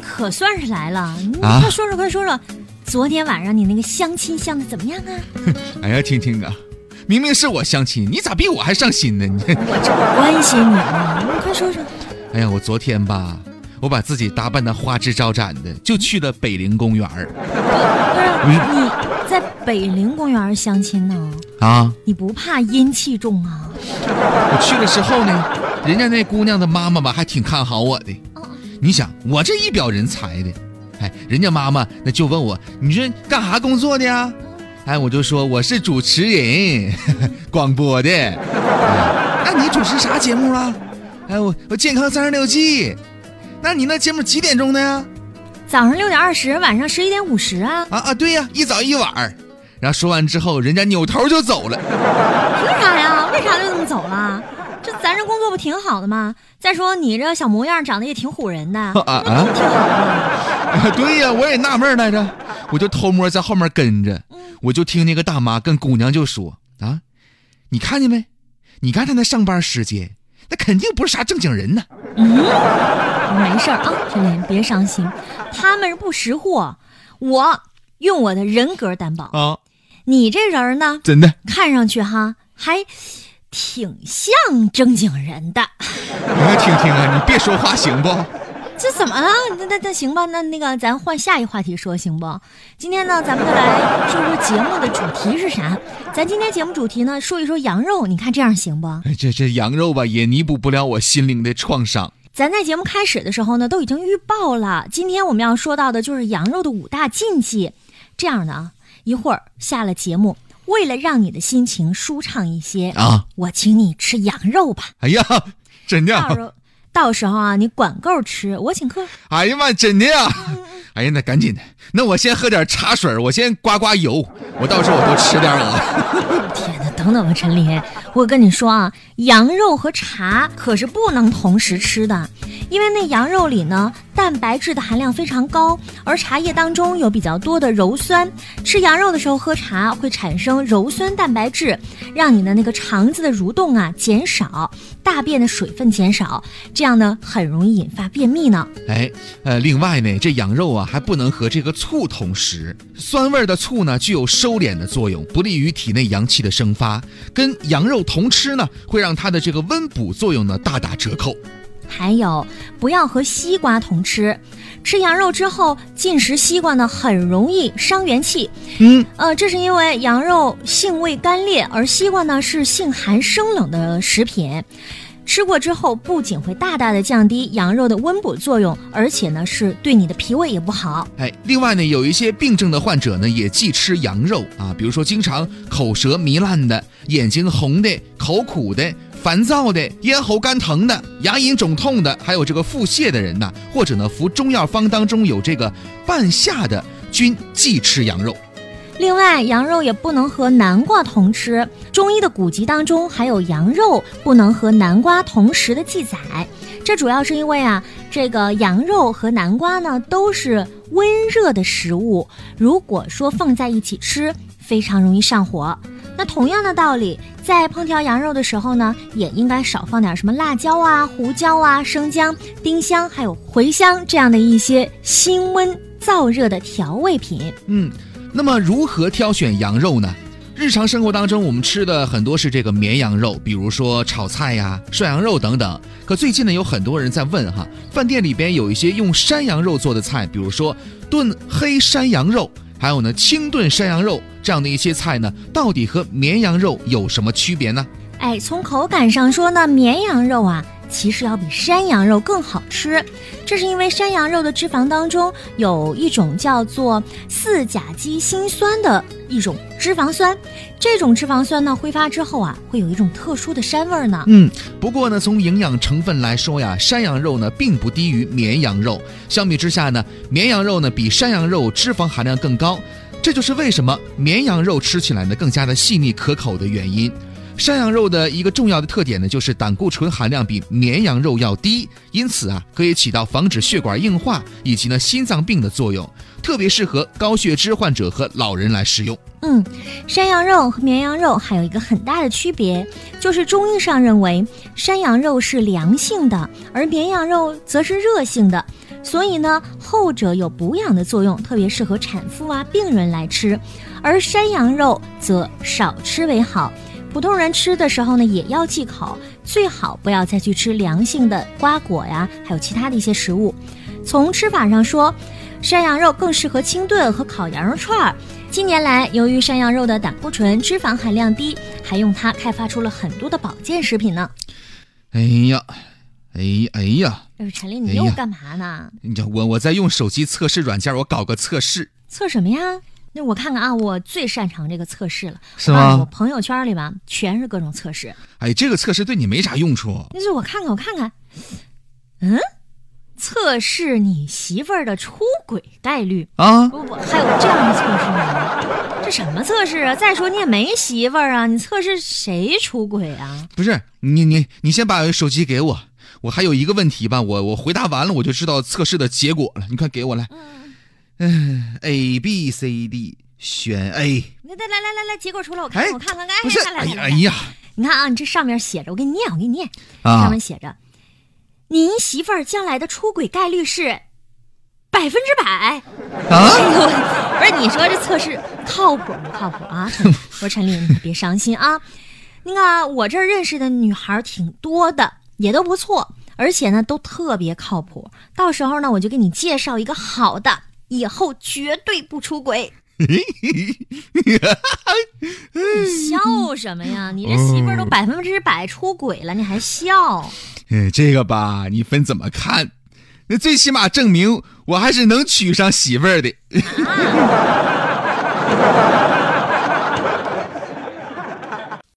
可算是来了，你啊快说说，快说说，昨天晚上你那个相亲相的怎么样啊？哎呀，青青啊，明明是我相亲，你咋比我还上心呢？你，我这不关心你啊，你快说说。哎呀，我昨天吧，我把自己打扮的花枝招展的，就去了北陵公园儿不是你在北陵公园相亲呢，啊。你不怕阴气重啊？我去了之后呢，人家那姑娘的妈妈吧还挺看好我的。你想，我这一表人才的，哎，人家妈妈那就问我，你说干啥工作的呀？哎，我就说我是主持人，广播的。哎，那你主持啥节目啊？哎，我我健康三十六计。那你那节目几点钟的呀？早上六点二十，晚上十一点五十啊？啊啊，对呀，一早一晚儿。然后说完之后，人家扭头就走了。凭啥呀？为啥就这么走了？不挺好的吗？再说你这小模样长得也挺唬人的，啊啊 对呀，我也纳闷来着，我就偷摸在后面跟着，我就听那个大妈跟姑娘就说啊，你看见没？你看他那上班时间，那肯定不是啥正经人呢。嗯没事儿啊，陈林，别伤心，他们是不识货，我用我的人格担保。啊，你这人呢，真的，看上去哈还挺像正经人的。你快听听啊，你别说话行不？这怎么了？那那那行吧，那那个咱换下一话题说行不？今天呢，咱们就来说说节目的主题是啥？咱今天节目主题呢，说一说羊肉，你看这样行不？哎，这这羊肉吧，也弥补不了我心灵的创伤。咱在节目开始的时候呢，都已经预报了，今天我们要说到的就是羊肉的五大禁忌。这样的啊，一会儿下了节目，为了让你的心情舒畅一些啊，我请你吃羊肉吧。哎呀，真的啊，到时候到时候啊，你管够吃，我请客。哎呀妈，真的呀！哎呀，那赶紧的，那我先喝点茶水，我先刮刮油，我到时候我多吃点儿啊。天哪，等等吧，陈林，我跟你说啊，羊肉和茶可是不能同时吃的，因为那羊肉里呢，蛋白质的含量非常高，而茶叶当中有比较多的鞣酸。吃羊肉的时候喝茶会产生鞣酸蛋白质，让你的那个肠子的蠕动啊减少，大便的水分减少，这样呢很容易引发便秘呢。哎，呃，另外呢，这羊肉啊还不能和这个醋同食，酸味的醋呢具有收敛的作用，不利于体内阳气的生发。跟羊肉同吃呢，会让它的这个温补作用呢大打折扣。还有，不要和西瓜同吃。吃羊肉之后进食西瓜呢，很容易伤元气。嗯，呃，这是因为羊肉性味干烈，而西瓜呢是性寒生冷的食品。吃过之后，不仅会大大的降低羊肉的温补作用，而且呢是对你的脾胃也不好。哎，另外呢，有一些病症的患者呢也忌吃羊肉啊，比如说经常口舌糜烂的、眼睛红的、口苦的。烦躁的、咽喉干疼的、牙龈肿痛的，还有这个腹泻的人呐，或者呢服中药方当中有这个半夏的，均忌吃羊肉。另外，羊肉也不能和南瓜同吃。中医的古籍当中还有羊肉不能和南瓜同食的记载。这主要是因为啊，这个羊肉和南瓜呢都是温热的食物，如果说放在一起吃，非常容易上火。那同样的道理，在烹调羊肉的时候呢，也应该少放点什么辣椒啊、胡椒啊、生姜、丁香，还有茴香这样的一些辛温燥热的调味品。嗯，那么如何挑选羊肉呢？日常生活当中，我们吃的很多是这个绵羊肉，比如说炒菜呀、涮羊肉等等。可最近呢，有很多人在问哈，饭店里边有一些用山羊肉做的菜，比如说炖黑山羊肉，还有呢清炖山羊肉这样的一些菜呢，到底和绵羊肉有什么区别呢？哎，从口感上说呢，绵羊肉啊，其实要比山羊肉更好吃。这是因为山羊肉的脂肪当中有一种叫做四甲基辛酸的一种脂肪酸，这种脂肪酸呢挥发之后啊，会有一种特殊的膻味呢。嗯，不过呢，从营养成分来说呀，山羊肉呢并不低于绵羊肉。相比之下呢，绵羊肉呢比山羊肉脂肪含量更高，这就是为什么绵羊肉吃起来呢更加的细腻可口的原因。山羊肉的一个重要的特点呢，就是胆固醇含量比绵羊肉要低，因此啊，可以起到防止血管硬化以及呢心脏病的作用，特别适合高血脂患者和老人来食用。嗯，山羊肉和绵羊肉还有一个很大的区别，就是中医上认为山羊肉是凉性的，而绵羊肉则是热性的。所以呢，后者有补养的作用，特别适合产妇啊、病人来吃。而山羊肉则少吃为好，普通人吃的时候呢，也要忌口，最好不要再去吃凉性的瓜果呀，还有其他的一些食物。从吃法上说，山羊肉更适合清炖和烤羊肉串儿。近年来，由于山羊肉的胆固醇、脂肪含量低，还用它开发出了很多的保健食品呢。哎呀，哎哎呀，哎，陈丽，你又干嘛呢？你我我在用手机测试软件，我搞个测试。测什么呀？那我看看啊，我最擅长这个测试了。是吗？我朋友圈里吧，全是各种测试。哎，这个测试对你没啥用处。那是我看看，我看看。嗯。测试你媳妇儿的出轨概率啊？不不，还有这样的测试吗？这什么测试啊？再说你也没媳妇儿啊，你测试谁出轨啊？不是你你你先把手机给我，我还有一个问题吧，我我回答完了我就知道测试的结果了。你快给我来，嗯，A B C D 选 A。来来来来来，结果出来，我看看我看看，不是，哎呀哎呀，你看啊，你这上面写着，我给你念，我给你念，上面写着。您媳妇儿将来的出轨概率是百分之百啊！不是你说这测试靠谱不靠谱啊？我 说陈丽，你别伤心啊。那个我这儿认识的女孩挺多的，也都不错，而且呢都特别靠谱。到时候呢我就给你介绍一个好的，以后绝对不出轨。你笑什么呀？你这媳妇儿都百分之百出轨了，你还笑？嗯，这个吧，你分怎么看？那最起码证明我还是能娶上媳妇儿的。